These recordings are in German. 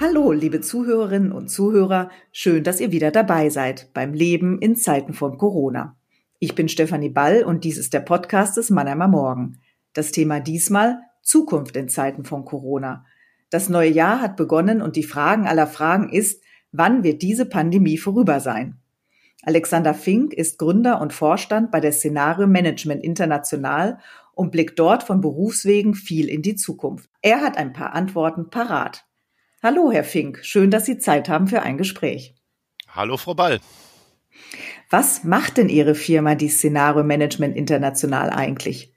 Hallo, liebe Zuhörerinnen und Zuhörer, schön, dass ihr wieder dabei seid beim Leben in Zeiten von Corona. Ich bin Stefanie Ball und dies ist der Podcast des Mannheimer Morgen. Das Thema diesmal Zukunft in Zeiten von Corona. Das neue Jahr hat begonnen und die Fragen aller Fragen ist, wann wird diese Pandemie vorüber sein? Alexander Fink ist Gründer und Vorstand bei der Szenario Management International und blickt dort von Berufswegen viel in die Zukunft. Er hat ein paar Antworten parat. Hallo, Herr Fink. Schön, dass Sie Zeit haben für ein Gespräch. Hallo, Frau Ball. Was macht denn Ihre Firma, die Szenario Management International eigentlich?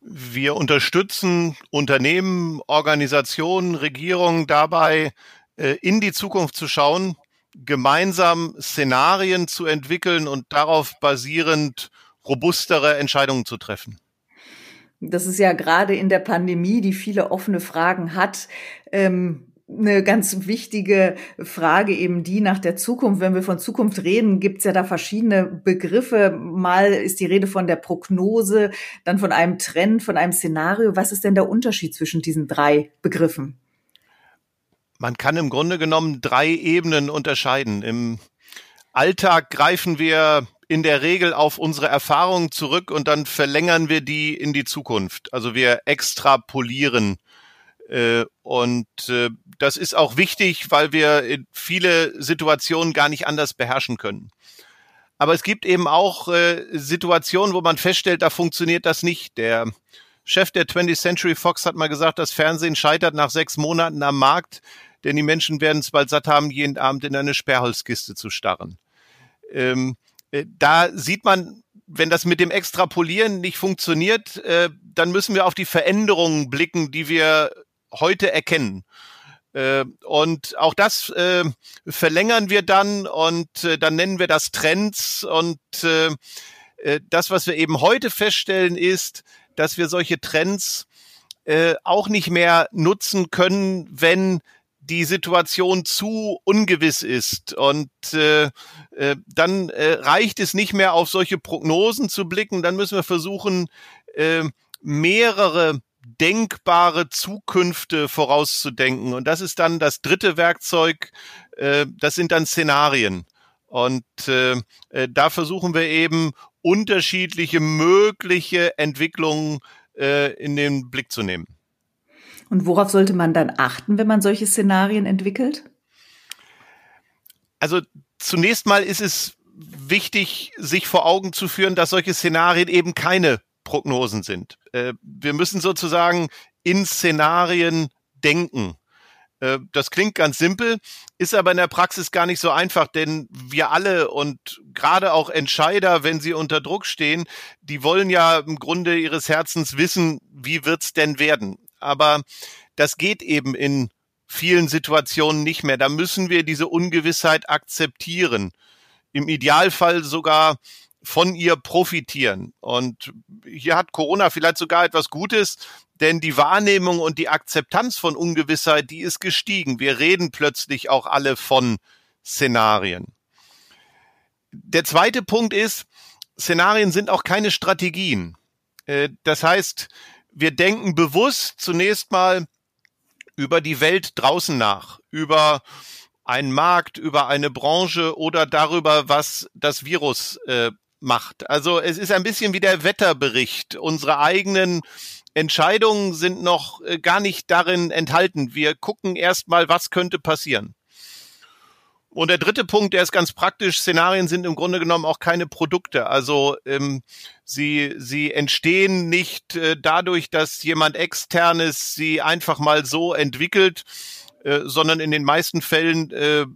Wir unterstützen Unternehmen, Organisationen, Regierungen dabei, äh, in die Zukunft zu schauen, gemeinsam Szenarien zu entwickeln und darauf basierend robustere Entscheidungen zu treffen. Das ist ja gerade in der Pandemie, die viele offene Fragen hat, ähm, eine ganz wichtige Frage eben die nach der Zukunft. Wenn wir von Zukunft reden, gibt es ja da verschiedene Begriffe. Mal ist die Rede von der Prognose, dann von einem Trend, von einem Szenario. Was ist denn der Unterschied zwischen diesen drei Begriffen? Man kann im Grunde genommen drei Ebenen unterscheiden. Im Alltag greifen wir in der Regel auf unsere Erfahrungen zurück und dann verlängern wir die in die Zukunft. Also wir extrapolieren und äh, das ist auch wichtig, weil wir viele Situationen gar nicht anders beherrschen können. Aber es gibt eben auch äh, Situationen, wo man feststellt, da funktioniert das nicht. Der Chef der 20th Century Fox hat mal gesagt, das Fernsehen scheitert nach sechs Monaten am Markt, denn die Menschen werden es bald satt haben, jeden Abend in eine Sperrholzkiste zu starren. Ähm, äh, da sieht man, wenn das mit dem Extrapolieren nicht funktioniert, äh, dann müssen wir auf die Veränderungen blicken, die wir heute erkennen. Äh, und auch das äh, verlängern wir dann und äh, dann nennen wir das Trends. Und äh, äh, das, was wir eben heute feststellen, ist, dass wir solche Trends äh, auch nicht mehr nutzen können, wenn die Situation zu ungewiss ist. Und äh, äh, dann äh, reicht es nicht mehr auf solche Prognosen zu blicken. Dann müssen wir versuchen, äh, mehrere denkbare Zukünfte vorauszudenken. Und das ist dann das dritte Werkzeug, äh, das sind dann Szenarien. Und äh, äh, da versuchen wir eben unterschiedliche mögliche Entwicklungen äh, in den Blick zu nehmen. Und worauf sollte man dann achten, wenn man solche Szenarien entwickelt? Also zunächst mal ist es wichtig, sich vor Augen zu führen, dass solche Szenarien eben keine Prognosen sind. Äh, wir müssen sozusagen in Szenarien denken. Äh, das klingt ganz simpel, ist aber in der Praxis gar nicht so einfach, denn wir alle und gerade auch Entscheider, wenn sie unter Druck stehen, die wollen ja im Grunde ihres Herzens wissen, wie wird's denn werden? Aber das geht eben in vielen Situationen nicht mehr. Da müssen wir diese Ungewissheit akzeptieren. Im Idealfall sogar von ihr profitieren. Und hier hat Corona vielleicht sogar etwas Gutes, denn die Wahrnehmung und die Akzeptanz von Ungewissheit, die ist gestiegen. Wir reden plötzlich auch alle von Szenarien. Der zweite Punkt ist, Szenarien sind auch keine Strategien. Äh, das heißt, wir denken bewusst zunächst mal über die Welt draußen nach, über einen Markt, über eine Branche oder darüber, was das Virus äh, macht. Also es ist ein bisschen wie der Wetterbericht. Unsere eigenen Entscheidungen sind noch äh, gar nicht darin enthalten. Wir gucken erstmal, was könnte passieren. Und der dritte Punkt, der ist ganz praktisch. Szenarien sind im Grunde genommen auch keine Produkte. Also ähm, sie, sie entstehen nicht äh, dadurch, dass jemand externes sie einfach mal so entwickelt, äh, sondern in den meisten Fällen äh,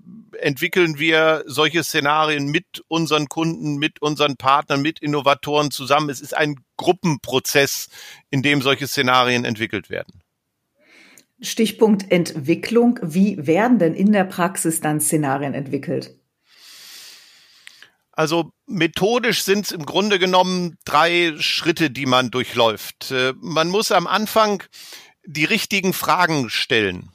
entwickeln wir solche Szenarien mit unseren Kunden, mit unseren Partnern, mit Innovatoren zusammen. Es ist ein Gruppenprozess, in dem solche Szenarien entwickelt werden. Stichpunkt Entwicklung. Wie werden denn in der Praxis dann Szenarien entwickelt? Also methodisch sind es im Grunde genommen drei Schritte, die man durchläuft. Äh, man muss am Anfang die richtigen Fragen stellen.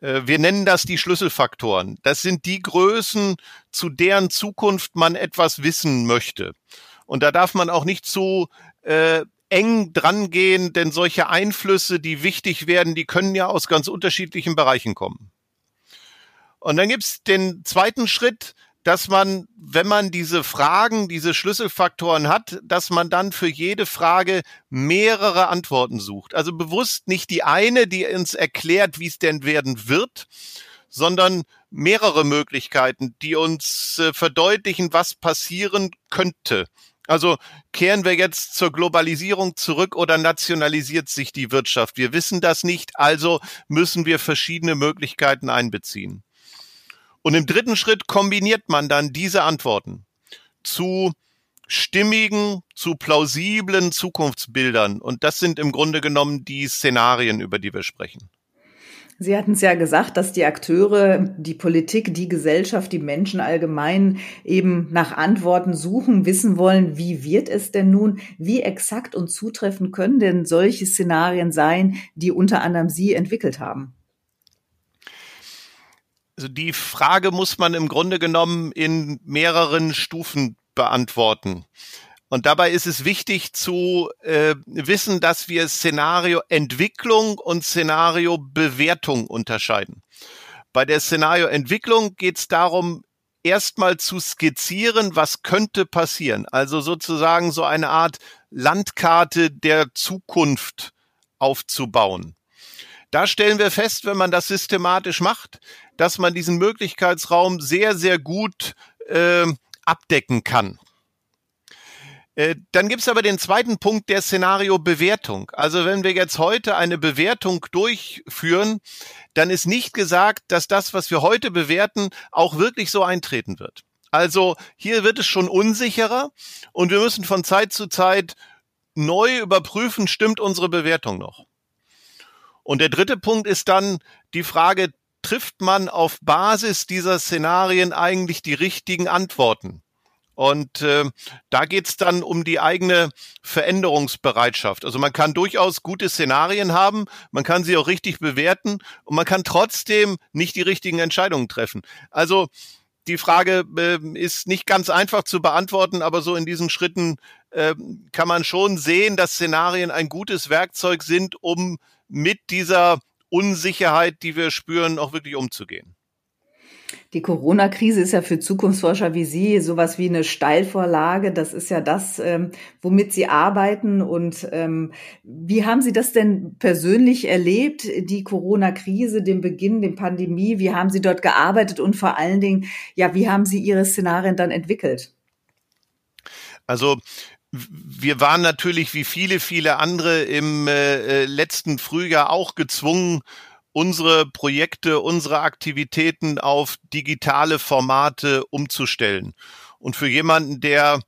Äh, wir nennen das die Schlüsselfaktoren. Das sind die Größen, zu deren Zukunft man etwas wissen möchte. Und da darf man auch nicht zu äh, eng drangehen, denn solche Einflüsse, die wichtig werden, die können ja aus ganz unterschiedlichen Bereichen kommen. Und dann gibt's den zweiten Schritt, dass man, wenn man diese Fragen, diese Schlüsselfaktoren hat, dass man dann für jede Frage mehrere Antworten sucht. Also bewusst nicht die eine, die uns erklärt, wie es denn werden wird, sondern mehrere Möglichkeiten, die uns äh, verdeutlichen, was passieren könnte. Also kehren wir jetzt zur Globalisierung zurück oder nationalisiert sich die Wirtschaft? Wir wissen das nicht, also müssen wir verschiedene Möglichkeiten einbeziehen. Und im dritten Schritt kombiniert man dann diese Antworten zu stimmigen, zu plausiblen Zukunftsbildern. Und das sind im Grunde genommen die Szenarien, über die wir sprechen. Sie hatten es ja gesagt, dass die Akteure, die Politik, die Gesellschaft, die Menschen allgemein eben nach Antworten suchen, wissen wollen, wie wird es denn nun, wie exakt und zutreffend können denn solche Szenarien sein, die unter anderem Sie entwickelt haben? Also die Frage muss man im Grunde genommen in mehreren Stufen beantworten. Und dabei ist es wichtig zu äh, wissen, dass wir Szenario Entwicklung und Szenario Bewertung unterscheiden. Bei der Szenario Entwicklung geht es darum, erstmal zu skizzieren, was könnte passieren. Also sozusagen so eine Art Landkarte der Zukunft aufzubauen. Da stellen wir fest, wenn man das systematisch macht, dass man diesen Möglichkeitsraum sehr, sehr gut äh, abdecken kann. Äh, dann gibt's aber den zweiten Punkt der Szenario-Bewertung. Also wenn wir jetzt heute eine Bewertung durchführen, dann ist nicht gesagt, dass das, was wir heute bewerten, auch wirklich so eintreten wird. Also hier wird es schon unsicherer und wir müssen von Zeit zu Zeit neu überprüfen, stimmt unsere Bewertung noch. Und der dritte Punkt ist dann die Frage, trifft man auf Basis dieser Szenarien eigentlich die richtigen Antworten? Und äh, da geht's dann um die eigene Veränderungsbereitschaft. Also man kann durchaus gute Szenarien haben, man kann sie auch richtig bewerten und man kann trotzdem nicht die richtigen Entscheidungen treffen. Also die Frage äh, ist nicht ganz einfach zu beantworten, aber so in diesen Schritten kann man schon sehen, dass Szenarien ein gutes Werkzeug sind, um mit dieser Unsicherheit, die wir spüren, auch wirklich umzugehen. Die Corona-Krise ist ja für Zukunftsforscher wie Sie sowas wie eine Steilvorlage. Das ist ja das, ähm, womit Sie arbeiten. Und ähm, wie haben Sie das denn persönlich erlebt, die Corona-Krise, den Beginn, den Pandemie? Wie haben Sie dort gearbeitet und vor allen Dingen, ja, wie haben Sie Ihre Szenarien dann entwickelt? Also wir waren natürlich wie viele, viele andere im äh, äh letzten Frühjahr auch gezwungen, unsere Projekte, unsere Aktivitäten auf digitale Formate umzustellen. Und für jemanden, der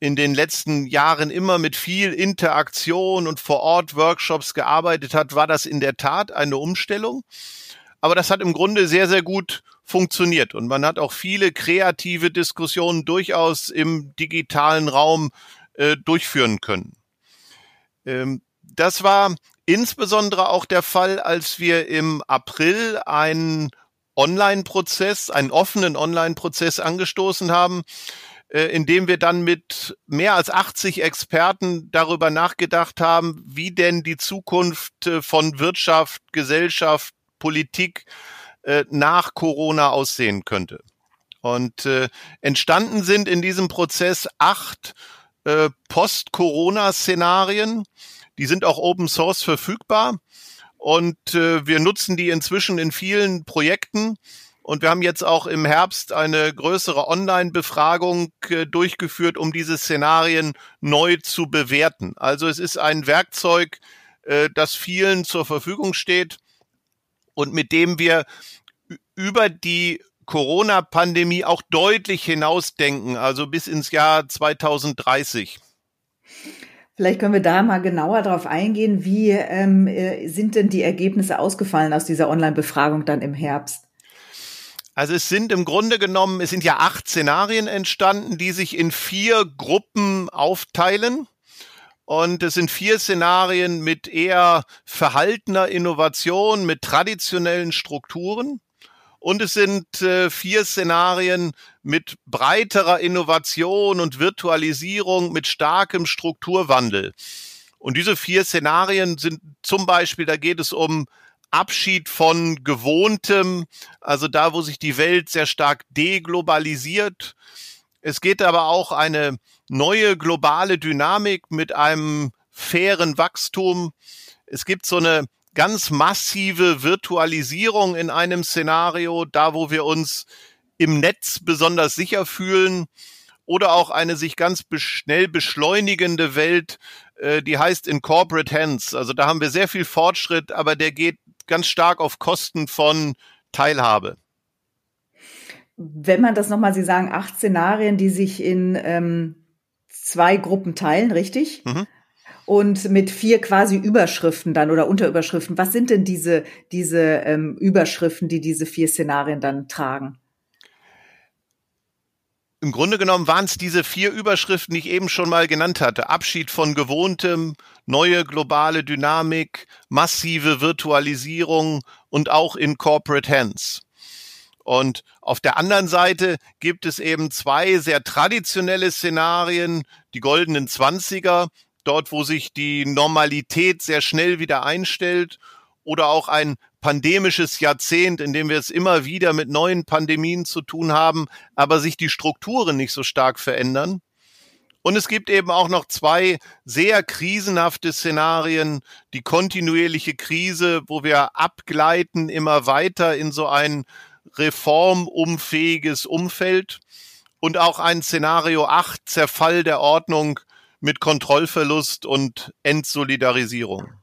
in den letzten Jahren immer mit viel Interaktion und vor Ort Workshops gearbeitet hat, war das in der Tat eine Umstellung. Aber das hat im Grunde sehr, sehr gut funktioniert. Und man hat auch viele kreative Diskussionen durchaus im digitalen Raum äh, durchführen können. Ähm, das war insbesondere auch der Fall, als wir im April einen Online-Prozess, einen offenen Online-Prozess angestoßen haben, äh, in dem wir dann mit mehr als 80 Experten darüber nachgedacht haben, wie denn die Zukunft äh, von Wirtschaft, Gesellschaft, Politik äh, nach Corona aussehen könnte. Und entstanden sind in diesem Prozess acht Post-Corona-Szenarien, die sind auch Open Source verfügbar und äh, wir nutzen die inzwischen in vielen Projekten. Und wir haben jetzt auch im Herbst eine größere Online-Befragung äh, durchgeführt, um diese Szenarien neu zu bewerten. Also es ist ein Werkzeug, äh, das vielen zur Verfügung steht und mit dem wir über die Corona-Pandemie auch deutlich hinausdenken, also bis ins Jahr 2030. Vielleicht können wir da mal genauer darauf eingehen. Wie ähm, äh, sind denn die Ergebnisse ausgefallen aus dieser Online-Befragung dann im Herbst? Also es sind im Grunde genommen, es sind ja acht Szenarien entstanden, die sich in vier Gruppen aufteilen. Und es sind vier Szenarien mit eher verhaltener Innovation, mit traditionellen Strukturen. Und es sind äh, vier Szenarien mit breiterer Innovation und Virtualisierung, mit starkem Strukturwandel. Und diese vier Szenarien sind zum Beispiel, da geht es um Abschied von gewohntem, also da, wo sich die Welt sehr stark deglobalisiert. Es geht aber auch eine neue globale Dynamik mit einem fairen Wachstum. Es gibt so eine ganz massive Virtualisierung in einem Szenario, da wo wir uns im Netz besonders sicher fühlen oder auch eine sich ganz schnell beschleunigende Welt, äh, die heißt in Corporate Hands. Also da haben wir sehr viel Fortschritt, aber der geht ganz stark auf Kosten von Teilhabe. Wenn man das nochmal, Sie sagen, acht Szenarien, die sich in ähm, zwei Gruppen teilen, richtig? Mhm. Und mit vier quasi Überschriften dann oder Unterüberschriften. Was sind denn diese, diese ähm, Überschriften, die diese vier Szenarien dann tragen? Im Grunde genommen waren es diese vier Überschriften, die ich eben schon mal genannt hatte. Abschied von Gewohntem, neue globale Dynamik, massive Virtualisierung und auch in Corporate Hands. Und auf der anderen Seite gibt es eben zwei sehr traditionelle Szenarien, die goldenen Zwanziger, dort wo sich die Normalität sehr schnell wieder einstellt, oder auch ein pandemisches Jahrzehnt, in dem wir es immer wieder mit neuen Pandemien zu tun haben, aber sich die Strukturen nicht so stark verändern. Und es gibt eben auch noch zwei sehr krisenhafte Szenarien, die kontinuierliche Krise, wo wir abgleiten immer weiter in so ein reformumfähiges Umfeld und auch ein Szenario 8, Zerfall der Ordnung mit Kontrollverlust und Entsolidarisierung.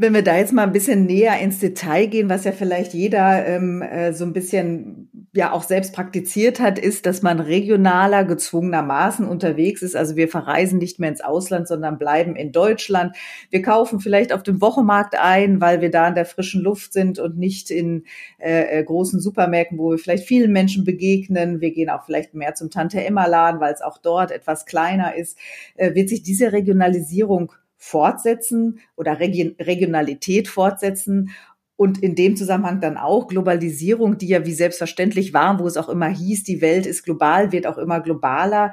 Wenn wir da jetzt mal ein bisschen näher ins Detail gehen, was ja vielleicht jeder ähm, äh, so ein bisschen ja auch selbst praktiziert hat, ist, dass man regionaler gezwungenermaßen unterwegs ist. Also wir verreisen nicht mehr ins Ausland, sondern bleiben in Deutschland. Wir kaufen vielleicht auf dem Wochenmarkt ein, weil wir da in der frischen Luft sind und nicht in äh, äh großen Supermärkten, wo wir vielleicht vielen Menschen begegnen. Wir gehen auch vielleicht mehr zum Tante Emma Laden, weil es auch dort etwas kleiner ist. Äh, wird sich diese Regionalisierung fortsetzen oder Regionalität fortsetzen und in dem Zusammenhang dann auch Globalisierung, die ja wie selbstverständlich war, wo es auch immer hieß, die Welt ist global, wird auch immer globaler.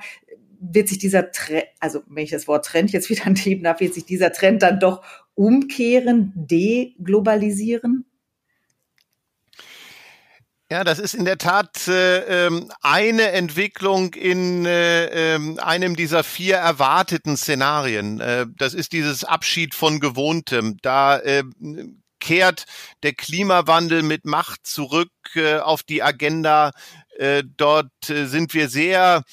Wird sich dieser Trend, also wenn ich das Wort Trend jetzt wieder nehmen darf, wird sich dieser Trend dann doch umkehren, deglobalisieren? Ja, das ist in der Tat äh, ähm, eine Entwicklung in äh, äh, einem dieser vier erwarteten Szenarien. Äh, das ist dieses Abschied von Gewohntem. Da äh, kehrt der Klimawandel mit Macht zurück äh, auf die Agenda. Äh, dort äh, sind wir sehr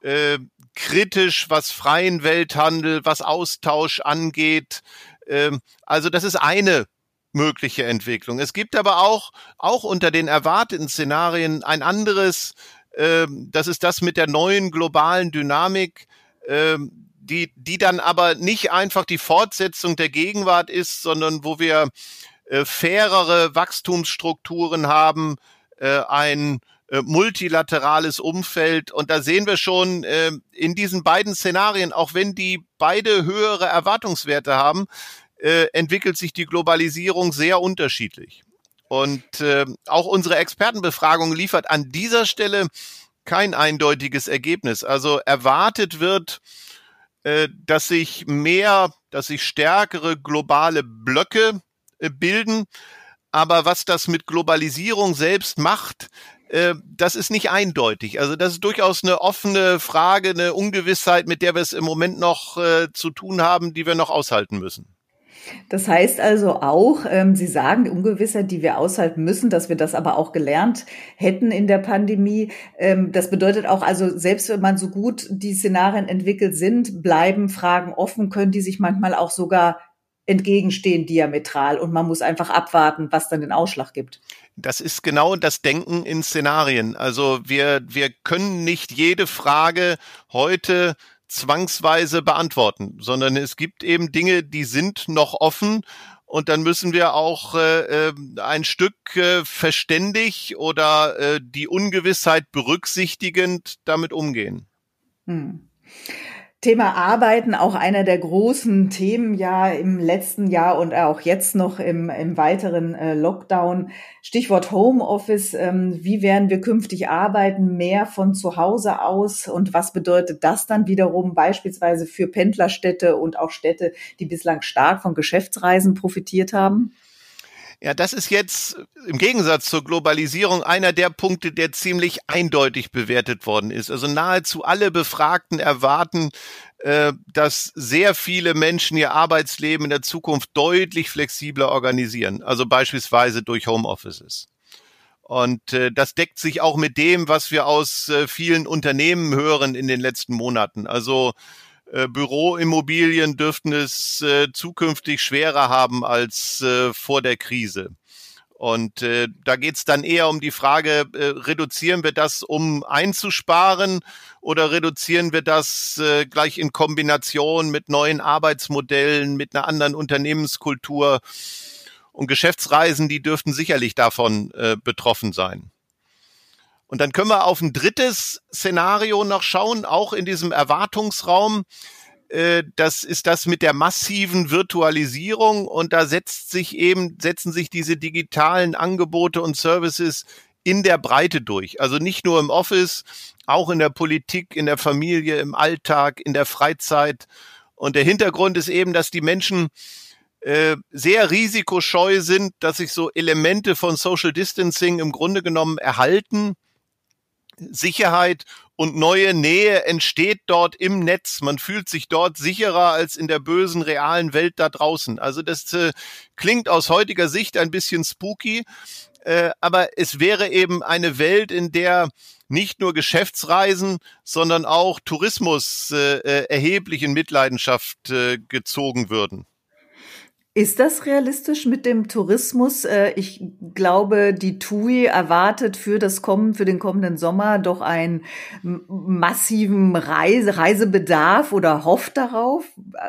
äh, kritisch, was freien Welthandel, was Austausch angeht. Äh, also das ist eine mögliche Entwicklung. Es gibt aber auch, auch unter den erwarteten Szenarien ein anderes, äh, das ist das mit der neuen globalen Dynamik, äh, die, die dann aber nicht einfach die Fortsetzung der Gegenwart ist, sondern wo wir äh, fairere Wachstumsstrukturen haben, äh, ein äh, multilaterales Umfeld. Und da sehen wir schon äh, in diesen beiden Szenarien, auch wenn die beide höhere Erwartungswerte haben, äh, entwickelt sich die Globalisierung sehr unterschiedlich. Und äh, auch unsere Expertenbefragung liefert an dieser Stelle kein eindeutiges Ergebnis. Also erwartet wird, äh, dass sich mehr, dass sich stärkere globale Blöcke äh, bilden. Aber was das mit Globalisierung selbst macht, äh, das ist nicht eindeutig. Also das ist durchaus eine offene Frage, eine Ungewissheit, mit der wir es im Moment noch äh, zu tun haben, die wir noch aushalten müssen. Das heißt also auch, ähm, Sie sagen, die Ungewissheit, die wir aushalten müssen, dass wir das aber auch gelernt hätten in der Pandemie. Ähm, das bedeutet auch, also selbst wenn man so gut die Szenarien entwickelt sind, bleiben Fragen offen, können die sich manchmal auch sogar entgegenstehen diametral und man muss einfach abwarten, was dann den Ausschlag gibt. Das ist genau das Denken in Szenarien. Also wir, wir können nicht jede Frage heute zwangsweise beantworten, sondern es gibt eben Dinge, die sind noch offen und dann müssen wir auch äh, äh, ein Stück äh, verständig oder äh, die Ungewissheit berücksichtigend damit umgehen. Hm. Thema Arbeiten, auch einer der großen Themen ja im letzten Jahr und auch jetzt noch im, im weiteren äh, Lockdown. Stichwort Homeoffice. Ähm, wie werden wir künftig arbeiten? Mehr von zu Hause aus? Und was bedeutet das dann wiederum beispielsweise für Pendlerstädte und auch Städte, die bislang stark von Geschäftsreisen profitiert haben? Ja, das ist jetzt im Gegensatz zur Globalisierung einer der Punkte, der ziemlich eindeutig bewertet worden ist. Also nahezu alle Befragten erwarten, äh, dass sehr viele Menschen ihr Arbeitsleben in der Zukunft deutlich flexibler organisieren. Also beispielsweise durch Homeoffices. Und äh, das deckt sich auch mit dem, was wir aus äh, vielen Unternehmen hören in den letzten Monaten. Also Büroimmobilien dürften es äh, zukünftig schwerer haben als äh, vor der Krise. Und äh, da geht's dann eher um die Frage, äh, reduzieren wir das, um einzusparen oder reduzieren wir das äh, gleich in Kombination mit neuen Arbeitsmodellen, mit einer anderen Unternehmenskultur? Und Geschäftsreisen, die dürften sicherlich davon äh, betroffen sein. Und dann können wir auf ein drittes Szenario noch schauen, auch in diesem Erwartungsraum. Äh, das ist das mit der massiven Virtualisierung und da setzt sich eben, setzen sich diese digitalen Angebote und Services in der Breite durch. Also nicht nur im Office, auch in der Politik, in der Familie, im Alltag, in der Freizeit. Und der Hintergrund ist eben, dass die Menschen äh, sehr risikoscheu sind, dass sich so Elemente von Social Distancing im Grunde genommen erhalten Sicherheit und neue Nähe entsteht dort im Netz. Man fühlt sich dort sicherer als in der bösen realen Welt da draußen. Also das äh, klingt aus heutiger Sicht ein bisschen spooky, äh, aber es wäre eben eine Welt, in der nicht nur Geschäftsreisen, sondern auch Tourismus äh, äh erheblich in Mitleidenschaft äh, gezogen würden. Ist das realistisch mit dem Tourismus? Äh, ich glaube, die TUI erwartet für das kommen, für den kommenden Sommer doch einen massiven Reise, Reisebedarf oder hofft darauf?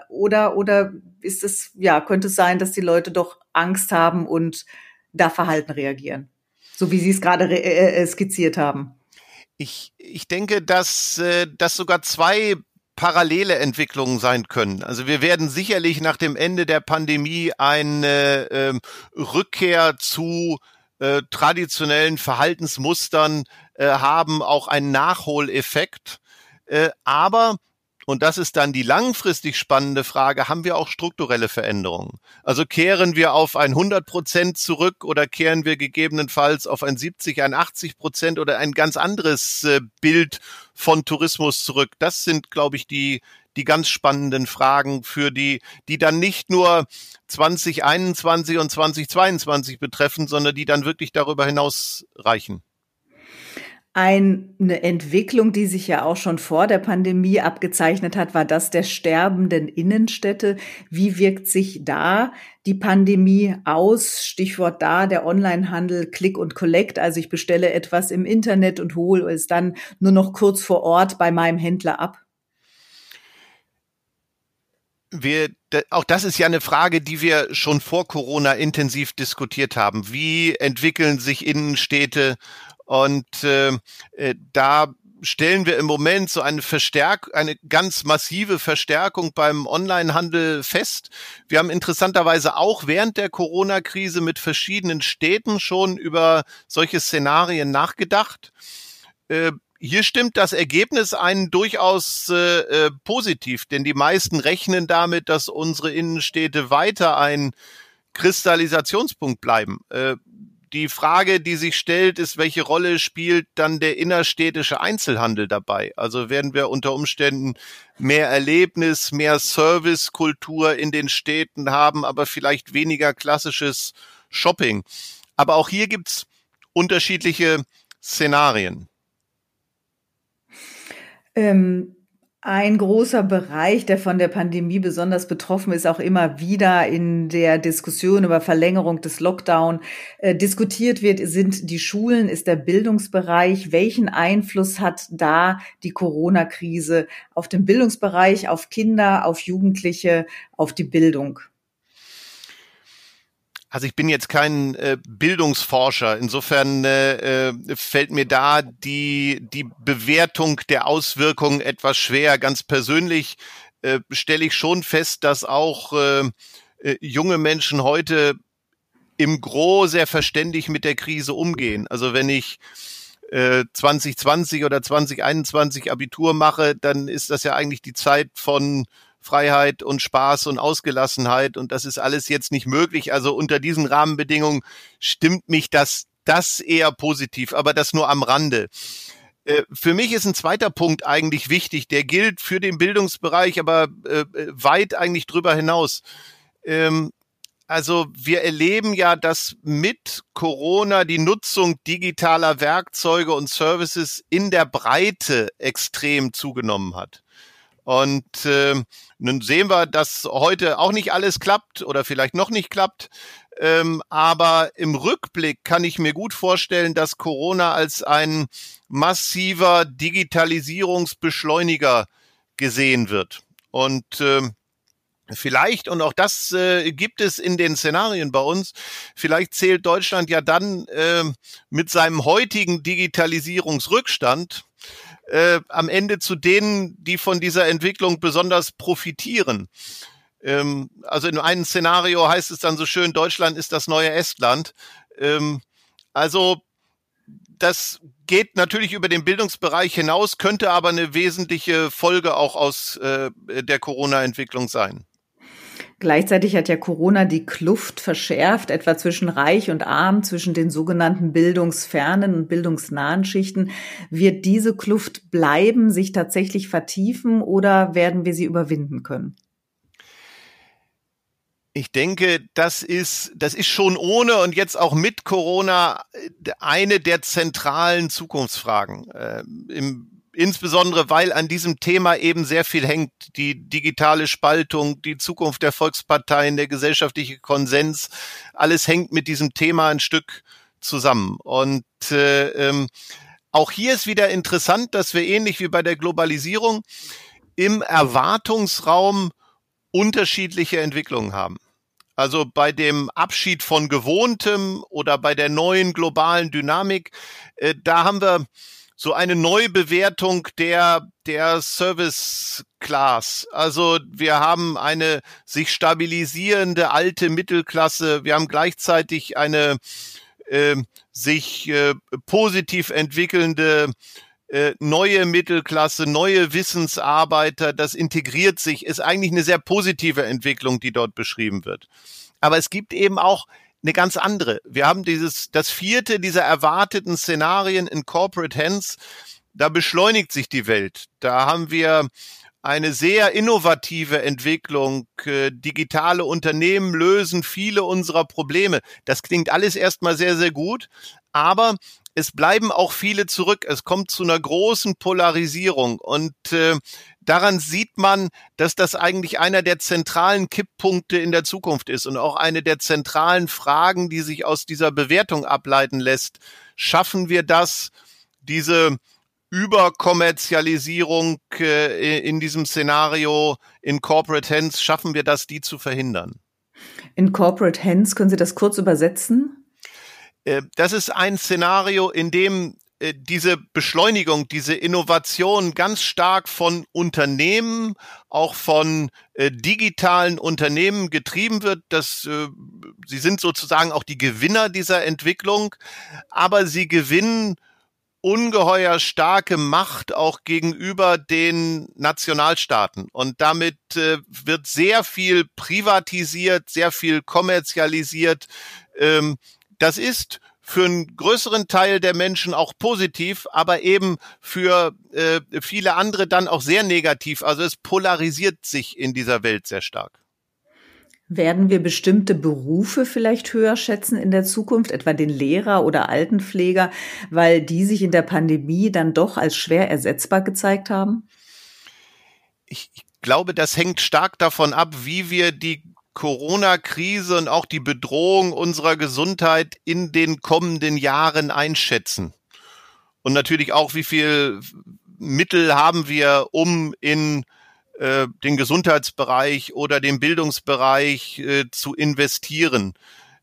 Oder, oder ist es, ja, könnte es sein, dass die Leute doch Angst haben und da verhalten reagieren? So wie Sie es gerade äh, äh, skizziert haben. Ich, ich denke, dass, dass sogar zwei parallele Entwicklungen sein können. Also wir werden sicherlich nach dem Ende der Pandemie eine äh, Rückkehr zu äh, traditionellen Verhaltensmustern äh, haben, auch einen Nachholeffekt. Äh, aber und das ist dann die langfristig spannende Frage, haben wir auch strukturelle Veränderungen? Also kehren wir auf ein 100 Prozent zurück oder kehren wir gegebenenfalls auf ein 70, ein 80 Prozent oder ein ganz anderes äh, Bild von Tourismus zurück? Das sind, glaube ich, die, die ganz spannenden Fragen für die, die dann nicht nur 2021 und 2022 betreffen, sondern die dann wirklich darüber hinaus reichen eine Entwicklung, die sich ja auch schon vor der Pandemie abgezeichnet hat, war das der sterbenden Innenstädte. Wie wirkt sich da die Pandemie aus? Stichwort da der Onlinehandel, Click und Collect. Also ich bestelle etwas im Internet und hole es dann nur noch kurz vor Ort bei meinem Händler ab. Wir, auch das ist ja eine Frage, die wir schon vor Corona intensiv diskutiert haben. Wie entwickeln sich Innenstädte und äh, äh, da stellen wir im Moment so eine Verstärk eine ganz massive Verstärkung beim Onlinehandel fest. Wir haben interessanterweise auch während der Corona-Krise mit verschiedenen Städten schon über solche Szenarien nachgedacht. Äh, hier stimmt das Ergebnis einen durchaus äh, äh, positiv, denn die meisten rechnen damit, dass unsere Innenstädte weiter ein Kristallisationspunkt bleiben. Äh, die Frage, die sich stellt, ist, welche Rolle spielt dann der innerstädtische Einzelhandel dabei? Also werden wir unter Umständen mehr Erlebnis, mehr Servicekultur in den Städten haben, aber vielleicht weniger klassisches Shopping. Aber auch hier gibt's unterschiedliche Szenarien. Ähm ein großer Bereich, der von der Pandemie besonders betroffen ist, auch immer wieder in der Diskussion über Verlängerung des Lockdown äh, diskutiert wird, sind die Schulen, ist der Bildungsbereich. Welchen Einfluss hat da die Corona-Krise auf den Bildungsbereich, auf Kinder, auf Jugendliche, auf die Bildung? Also ich bin jetzt kein äh, Bildungsforscher. Insofern äh, äh, fällt mir da die, die Bewertung der Auswirkungen etwas schwer. Ganz persönlich äh, stelle ich schon fest, dass auch äh, äh, junge Menschen heute im Gro sehr verständig mit der Krise umgehen. Also wenn ich äh, 2020 oder 2021 Abitur mache, dann ist das ja eigentlich die Zeit von Freiheit und Spaß und Ausgelassenheit und das ist alles jetzt nicht möglich. Also unter diesen Rahmenbedingungen stimmt mich das, das eher positiv, aber das nur am Rande. Äh, für mich ist ein zweiter Punkt eigentlich wichtig, der gilt für den Bildungsbereich, aber äh, weit eigentlich drüber hinaus. Ähm, also wir erleben ja, dass mit Corona die Nutzung digitaler Werkzeuge und Services in der Breite extrem zugenommen hat. Und äh, nun sehen wir, dass heute auch nicht alles klappt oder vielleicht noch nicht klappt. Ähm, aber im Rückblick kann ich mir gut vorstellen, dass Corona als ein massiver Digitalisierungsbeschleuniger gesehen wird. Und äh, Vielleicht, und auch das äh, gibt es in den Szenarien bei uns, vielleicht zählt Deutschland ja dann äh, mit seinem heutigen Digitalisierungsrückstand äh, am Ende zu denen, die von dieser Entwicklung besonders profitieren. Ähm, also in einem Szenario heißt es dann so schön, Deutschland ist das neue Estland. Ähm, also das geht natürlich über den Bildungsbereich hinaus, könnte aber eine wesentliche Folge auch aus äh, der Corona-Entwicklung sein. Gleichzeitig hat ja Corona die Kluft verschärft, etwa zwischen Reich und Arm, zwischen den sogenannten bildungsfernen und bildungsnahen Schichten. Wird diese Kluft bleiben, sich tatsächlich vertiefen oder werden wir sie überwinden können? Ich denke, das ist, das ist schon ohne und jetzt auch mit Corona eine der zentralen Zukunftsfragen. Äh, Im insbesondere weil an diesem Thema eben sehr viel hängt. Die digitale Spaltung, die Zukunft der Volksparteien, der gesellschaftliche Konsens, alles hängt mit diesem Thema ein Stück zusammen. Und äh, ähm, auch hier ist wieder interessant, dass wir ähnlich wie bei der Globalisierung im Erwartungsraum unterschiedliche Entwicklungen haben. Also bei dem Abschied von Gewohntem oder bei der neuen globalen Dynamik, äh, da haben wir so eine Neubewertung der, der Service Class. Also wir haben eine sich stabilisierende alte Mittelklasse. Wir haben gleichzeitig eine äh, sich äh, positiv entwickelnde äh, neue Mittelklasse, neue Wissensarbeiter. Das integriert sich, ist eigentlich eine sehr positive Entwicklung, die dort beschrieben wird. Aber es gibt eben auch eine ganz andere. Wir haben dieses, das vierte dieser erwarteten Szenarien in Corporate Hands. Da beschleunigt sich die Welt. Da haben wir eine sehr innovative Entwicklung. Äh, digitale Unternehmen lösen viele unserer Probleme. Das klingt alles erstmal sehr, sehr gut. Aber es bleiben auch viele zurück. Es kommt zu einer großen Polarisierung. Und äh, daran sieht man, dass das eigentlich einer der zentralen Kipppunkte in der Zukunft ist und auch eine der zentralen Fragen, die sich aus dieser Bewertung ableiten lässt. Schaffen wir das, diese Überkommerzialisierung äh, in diesem Szenario in Corporate Hands, schaffen wir das, die zu verhindern? In Corporate Hands, können Sie das kurz übersetzen? Äh, das ist ein Szenario, in dem äh, diese Beschleunigung, diese Innovation ganz stark von Unternehmen, auch von äh, digitalen Unternehmen getrieben wird. Das, äh, sie sind sozusagen auch die Gewinner dieser Entwicklung, aber sie gewinnen ungeheuer starke Macht auch gegenüber den Nationalstaaten. Und damit äh, wird sehr viel privatisiert, sehr viel kommerzialisiert. Ähm, das ist für einen größeren Teil der Menschen auch positiv, aber eben für äh, viele andere dann auch sehr negativ. Also es polarisiert sich in dieser Welt sehr stark. Werden wir bestimmte Berufe vielleicht höher schätzen in der Zukunft, etwa den Lehrer oder Altenpfleger, weil die sich in der Pandemie dann doch als schwer ersetzbar gezeigt haben? Ich, ich glaube, das hängt stark davon ab, wie wir die Corona-Krise und auch die Bedrohung unserer Gesundheit in den kommenden Jahren einschätzen. Und natürlich auch, wie viel Mittel haben wir, um in äh, den Gesundheitsbereich oder den Bildungsbereich äh, zu investieren.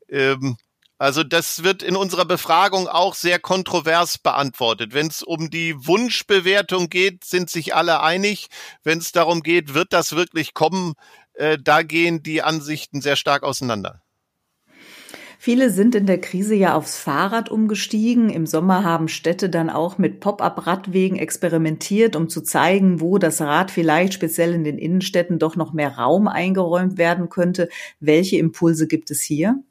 Ähm, also das wird in unserer Befragung auch sehr kontrovers beantwortet. Wenn es um die Wunschbewertung geht, sind sich alle einig. Wenn es darum geht, wird das wirklich kommen, äh, da gehen die Ansichten sehr stark auseinander. Viele sind in der Krise ja aufs Fahrrad umgestiegen. Im Sommer haben Städte dann auch mit Pop-up-Radwegen experimentiert, um zu zeigen, wo das Rad vielleicht speziell in den Innenstädten doch noch mehr Raum eingeräumt werden könnte. Welche Impulse gibt es hier?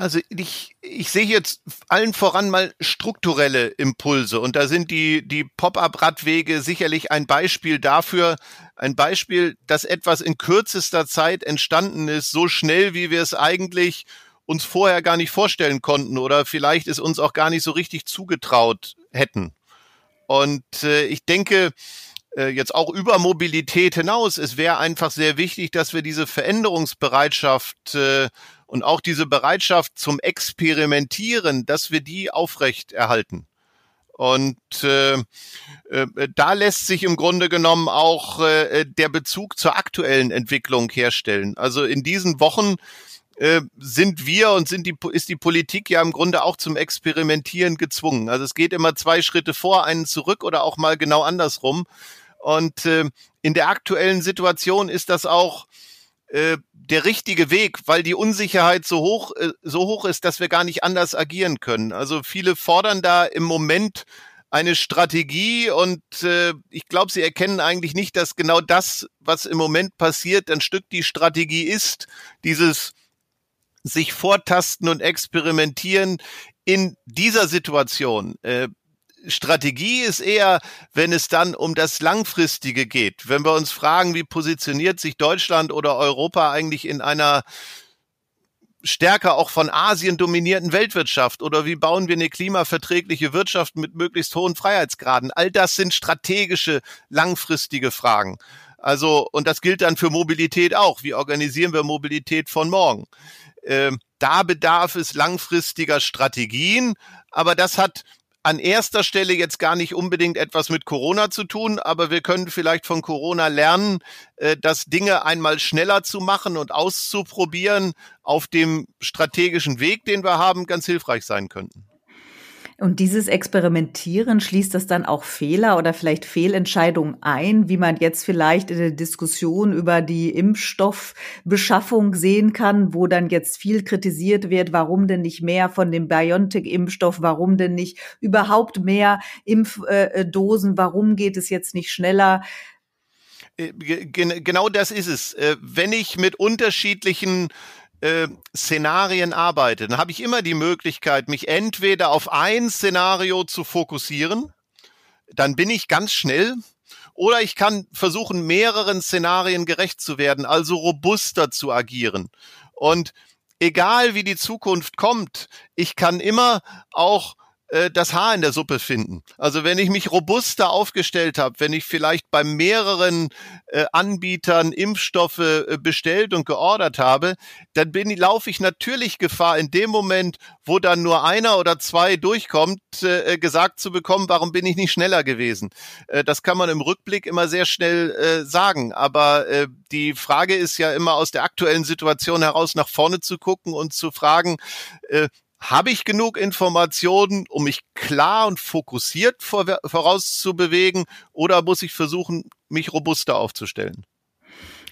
Also ich, ich sehe jetzt allen voran mal strukturelle Impulse und da sind die, die Pop-up-Radwege sicherlich ein Beispiel dafür, ein Beispiel, dass etwas in kürzester Zeit entstanden ist, so schnell, wie wir es eigentlich uns vorher gar nicht vorstellen konnten oder vielleicht es uns auch gar nicht so richtig zugetraut hätten. Und äh, ich denke, äh, jetzt auch über Mobilität hinaus, es wäre einfach sehr wichtig, dass wir diese Veränderungsbereitschaft äh, und auch diese Bereitschaft zum Experimentieren, dass wir die aufrecht erhalten. Und äh, äh, da lässt sich im Grunde genommen auch äh, der Bezug zur aktuellen Entwicklung herstellen. Also in diesen Wochen äh, sind wir und sind die, ist die Politik ja im Grunde auch zum Experimentieren gezwungen. Also es geht immer zwei Schritte vor, einen zurück oder auch mal genau andersrum. Und äh, in der aktuellen Situation ist das auch äh, der richtige Weg, weil die Unsicherheit so hoch, äh, so hoch ist, dass wir gar nicht anders agieren können. Also viele fordern da im Moment eine Strategie und äh, ich glaube, sie erkennen eigentlich nicht, dass genau das, was im Moment passiert, ein Stück die Strategie ist, dieses sich vortasten und experimentieren in dieser Situation. Äh, Strategie ist eher, wenn es dann um das Langfristige geht. Wenn wir uns fragen, wie positioniert sich Deutschland oder Europa eigentlich in einer stärker auch von Asien dominierten Weltwirtschaft oder wie bauen wir eine klimaverträgliche Wirtschaft mit möglichst hohen Freiheitsgraden? All das sind strategische, langfristige Fragen. Also, und das gilt dann für Mobilität auch. Wie organisieren wir Mobilität von morgen? Ähm, da bedarf es langfristiger Strategien, aber das hat an erster Stelle jetzt gar nicht unbedingt etwas mit Corona zu tun, aber wir können vielleicht von Corona lernen, äh, dass Dinge einmal schneller zu machen und auszuprobieren auf dem strategischen Weg, den wir haben, ganz hilfreich sein könnten. Und dieses Experimentieren schließt das dann auch Fehler oder vielleicht Fehlentscheidungen ein, wie man jetzt vielleicht in der Diskussion über die Impfstoffbeschaffung sehen kann, wo dann jetzt viel kritisiert wird, warum denn nicht mehr von dem BioNTech-Impfstoff, warum denn nicht überhaupt mehr Impfdosen, warum geht es jetzt nicht schneller? Äh, genau das ist es. Äh, wenn ich mit unterschiedlichen äh, Szenarien arbeite, dann habe ich immer die Möglichkeit, mich entweder auf ein Szenario zu fokussieren, dann bin ich ganz schnell, oder ich kann versuchen, mehreren Szenarien gerecht zu werden, also robuster zu agieren. Und egal wie die Zukunft kommt, ich kann immer auch äh, das Haar in der Suppe finden. Also wenn ich mich robuster aufgestellt habe, wenn ich vielleicht bei mehreren äh, Anbietern Impfstoffe äh, bestellt und geordert habe, dann bin, laufe ich natürlich Gefahr, in dem Moment, wo dann nur einer oder zwei durchkommt, äh, gesagt zu bekommen, warum bin ich nicht schneller gewesen. Äh, das kann man im Rückblick immer sehr schnell äh, sagen. Aber äh, die Frage ist ja immer aus der aktuellen Situation heraus nach vorne zu gucken und zu fragen, äh, habe ich genug Informationen, um mich klar und fokussiert vorauszubewegen oder muss ich versuchen, mich robuster aufzustellen?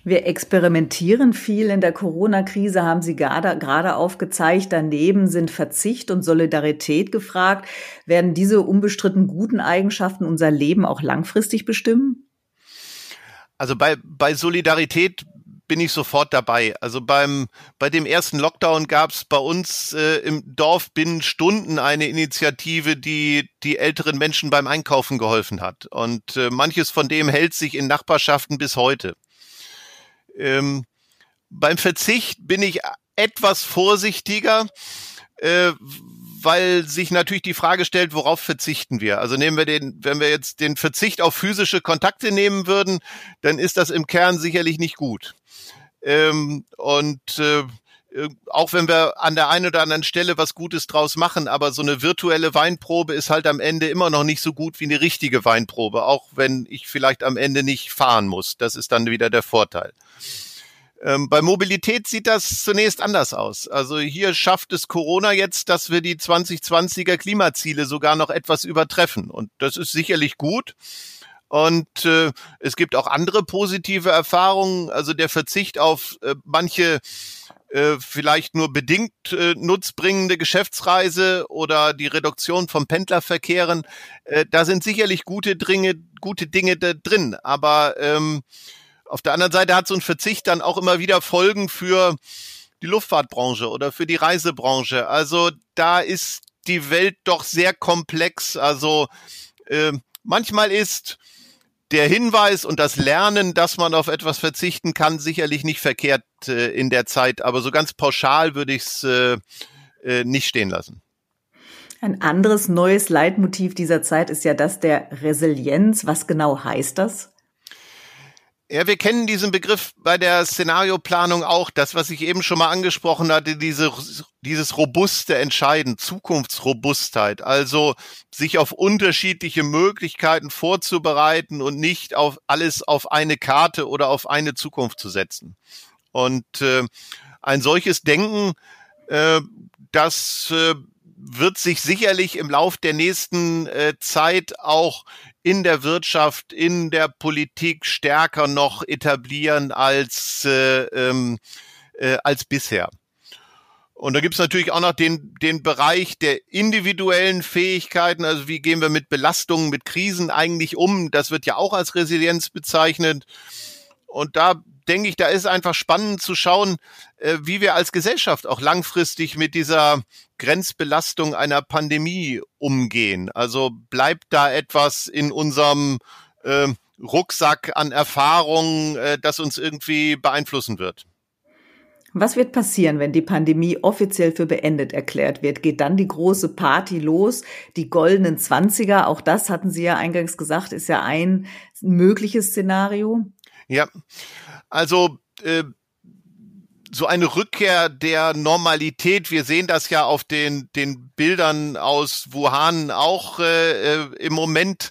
Wir experimentieren viel in der Corona-Krise, haben Sie gerade, gerade aufgezeigt. Daneben sind Verzicht und Solidarität gefragt. Werden diese unbestritten guten Eigenschaften unser Leben auch langfristig bestimmen? Also bei, bei Solidarität bin ich sofort dabei. Also beim bei dem ersten Lockdown gab es bei uns äh, im Dorf binnen Stunden eine Initiative, die die älteren Menschen beim Einkaufen geholfen hat. Und äh, manches von dem hält sich in Nachbarschaften bis heute. Ähm, beim Verzicht bin ich etwas vorsichtiger, äh, weil sich natürlich die Frage stellt, worauf verzichten wir? Also nehmen wir den, wenn wir jetzt den Verzicht auf physische Kontakte nehmen würden, dann ist das im Kern sicherlich nicht gut. Ähm, und äh, äh, auch wenn wir an der einen oder anderen Stelle was Gutes draus machen, aber so eine virtuelle Weinprobe ist halt am Ende immer noch nicht so gut wie eine richtige Weinprobe, auch wenn ich vielleicht am Ende nicht fahren muss. Das ist dann wieder der Vorteil. Ähm, bei Mobilität sieht das zunächst anders aus. Also hier schafft es Corona jetzt, dass wir die 2020er Klimaziele sogar noch etwas übertreffen. Und das ist sicherlich gut. Und äh, es gibt auch andere positive Erfahrungen. Also der Verzicht auf äh, manche äh, vielleicht nur bedingt äh, nutzbringende Geschäftsreise oder die Reduktion von Pendlerverkehren. Äh, da sind sicherlich gute Dinge, gute Dinge da drin. Aber ähm, auf der anderen Seite hat so ein Verzicht dann auch immer wieder Folgen für die Luftfahrtbranche oder für die Reisebranche. Also da ist die Welt doch sehr komplex. Also äh, manchmal ist der Hinweis und das Lernen, dass man auf etwas verzichten kann, sicherlich nicht verkehrt äh, in der Zeit, aber so ganz pauschal würde ich es äh, äh, nicht stehen lassen. Ein anderes neues Leitmotiv dieser Zeit ist ja das der Resilienz. Was genau heißt das? Ja, wir kennen diesen Begriff bei der Szenarioplanung auch. Das, was ich eben schon mal angesprochen hatte, diese, dieses robuste Entscheiden, Zukunftsrobustheit. Also sich auf unterschiedliche Möglichkeiten vorzubereiten und nicht auf alles auf eine Karte oder auf eine Zukunft zu setzen. Und äh, ein solches Denken, äh, das äh, wird sich sicherlich im Lauf der nächsten äh, Zeit auch in der Wirtschaft, in der Politik stärker noch etablieren als, äh, ähm, äh, als bisher. Und da gibt's natürlich auch noch den, den Bereich der individuellen Fähigkeiten. Also wie gehen wir mit Belastungen, mit Krisen eigentlich um? Das wird ja auch als Resilienz bezeichnet. Und da denke ich, da ist einfach spannend zu schauen, äh, wie wir als Gesellschaft auch langfristig mit dieser Grenzbelastung einer Pandemie umgehen. Also bleibt da etwas in unserem äh, Rucksack an Erfahrungen, äh, das uns irgendwie beeinflussen wird. Was wird passieren, wenn die Pandemie offiziell für beendet erklärt wird? Geht dann die große Party los, die goldenen Zwanziger? Auch das hatten Sie ja eingangs gesagt, ist ja ein mögliches Szenario. Ja, also äh, so eine Rückkehr der Normalität. Wir sehen das ja auf den, den Bildern aus Wuhan auch äh, äh im Moment.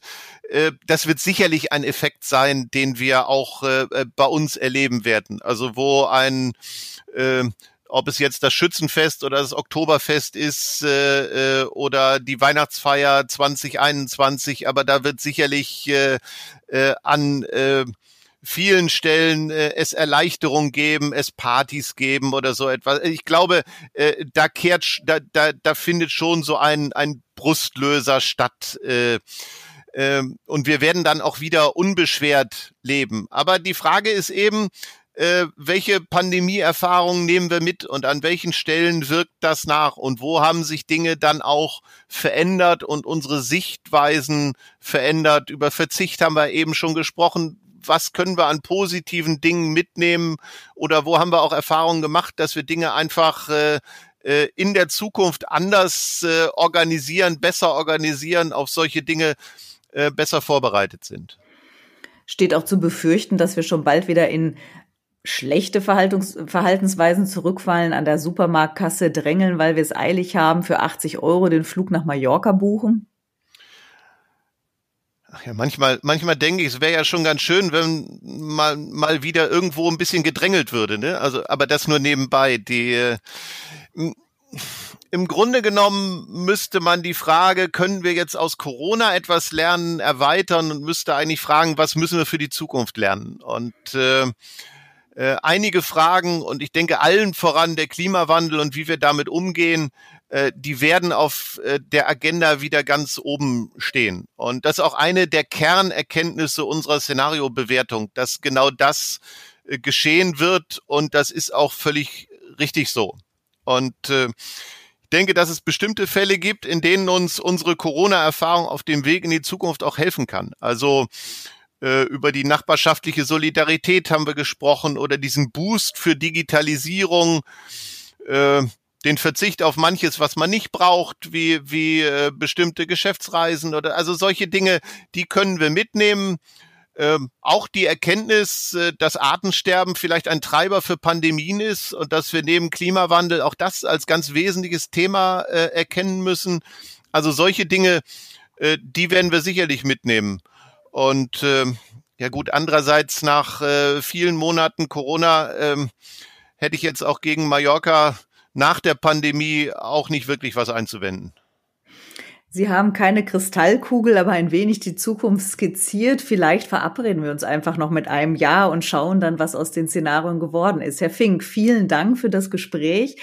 Äh, das wird sicherlich ein Effekt sein, den wir auch äh, äh, bei uns erleben werden. Also wo ein äh, ob es jetzt das Schützenfest oder das Oktoberfest ist äh, äh, oder die Weihnachtsfeier 2021, aber da wird sicherlich äh, äh, an äh, vielen Stellen äh, es Erleichterung geben, es Partys geben oder so etwas. Ich glaube, äh, da kehrt, da, da, da findet schon so ein, ein Brustlöser statt. Äh, äh, und wir werden dann auch wieder unbeschwert leben. Aber die Frage ist eben, äh, welche Pandemieerfahrungen nehmen wir mit und an welchen Stellen wirkt das nach und wo haben sich Dinge dann auch verändert und unsere Sichtweisen verändert. Über Verzicht haben wir eben schon gesprochen was können wir an positiven Dingen mitnehmen oder wo haben wir auch Erfahrungen gemacht, dass wir Dinge einfach äh, äh, in der Zukunft anders äh, organisieren, besser organisieren, auf solche Dinge äh, besser vorbereitet sind. Steht auch zu befürchten, dass wir schon bald wieder in schlechte Verhaltungs Verhaltensweisen zurückfallen, an der Supermarktkasse drängeln, weil wir es eilig haben, für 80 Euro den Flug nach Mallorca buchen? Ach ja, manchmal, manchmal denke ich, es wäre ja schon ganz schön, wenn mal, mal wieder irgendwo ein bisschen gedrängelt würde, ne? Also, aber das nur nebenbei. Die, äh, im Grunde genommen müsste man die Frage, können wir jetzt aus Corona etwas lernen, erweitern und müsste eigentlich fragen, was müssen wir für die Zukunft lernen? Und äh, äh, einige Fragen und ich denke allen voran der Klimawandel und wie wir damit umgehen, äh, die werden auf äh, der Agenda wieder ganz oben stehen. Und das ist auch eine der Kernerkenntnisse unserer Szenariobewertung, dass genau das äh, geschehen wird und das ist auch völlig richtig so. Und äh, ich denke, dass es bestimmte Fälle gibt, in denen uns unsere Corona-Erfahrung auf dem Weg in die Zukunft auch helfen kann. Also über die nachbarschaftliche Solidarität haben wir gesprochen oder diesen Boost für Digitalisierung, äh, den Verzicht auf manches, was man nicht braucht, wie, wie äh, bestimmte Geschäftsreisen oder also solche Dinge, die können wir mitnehmen. Ähm, auch die Erkenntnis, äh, dass Artensterben vielleicht ein Treiber für Pandemien ist und dass wir neben Klimawandel auch das als ganz wesentliches Thema äh, erkennen müssen. Also solche Dinge, äh, die werden wir sicherlich mitnehmen. Und äh, ja gut, andererseits nach äh, vielen Monaten Corona äh, hätte ich jetzt auch gegen Mallorca nach der Pandemie auch nicht wirklich was einzuwenden. Sie haben keine Kristallkugel, aber ein wenig die Zukunft skizziert. Vielleicht verabreden wir uns einfach noch mit einem Jahr und schauen dann, was aus den Szenarien geworden ist. Herr Fink, vielen Dank für das Gespräch.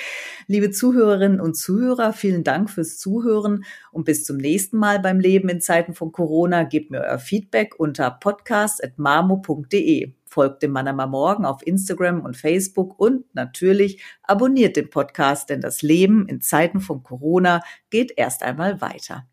Liebe Zuhörerinnen und Zuhörer, vielen Dank fürs Zuhören und bis zum nächsten Mal beim Leben in Zeiten von Corona. Gebt mir euer Feedback unter podcast.marmo.de folgt dem Manama Morgen auf Instagram und Facebook und natürlich abonniert den Podcast, denn das Leben in Zeiten von Corona geht erst einmal weiter.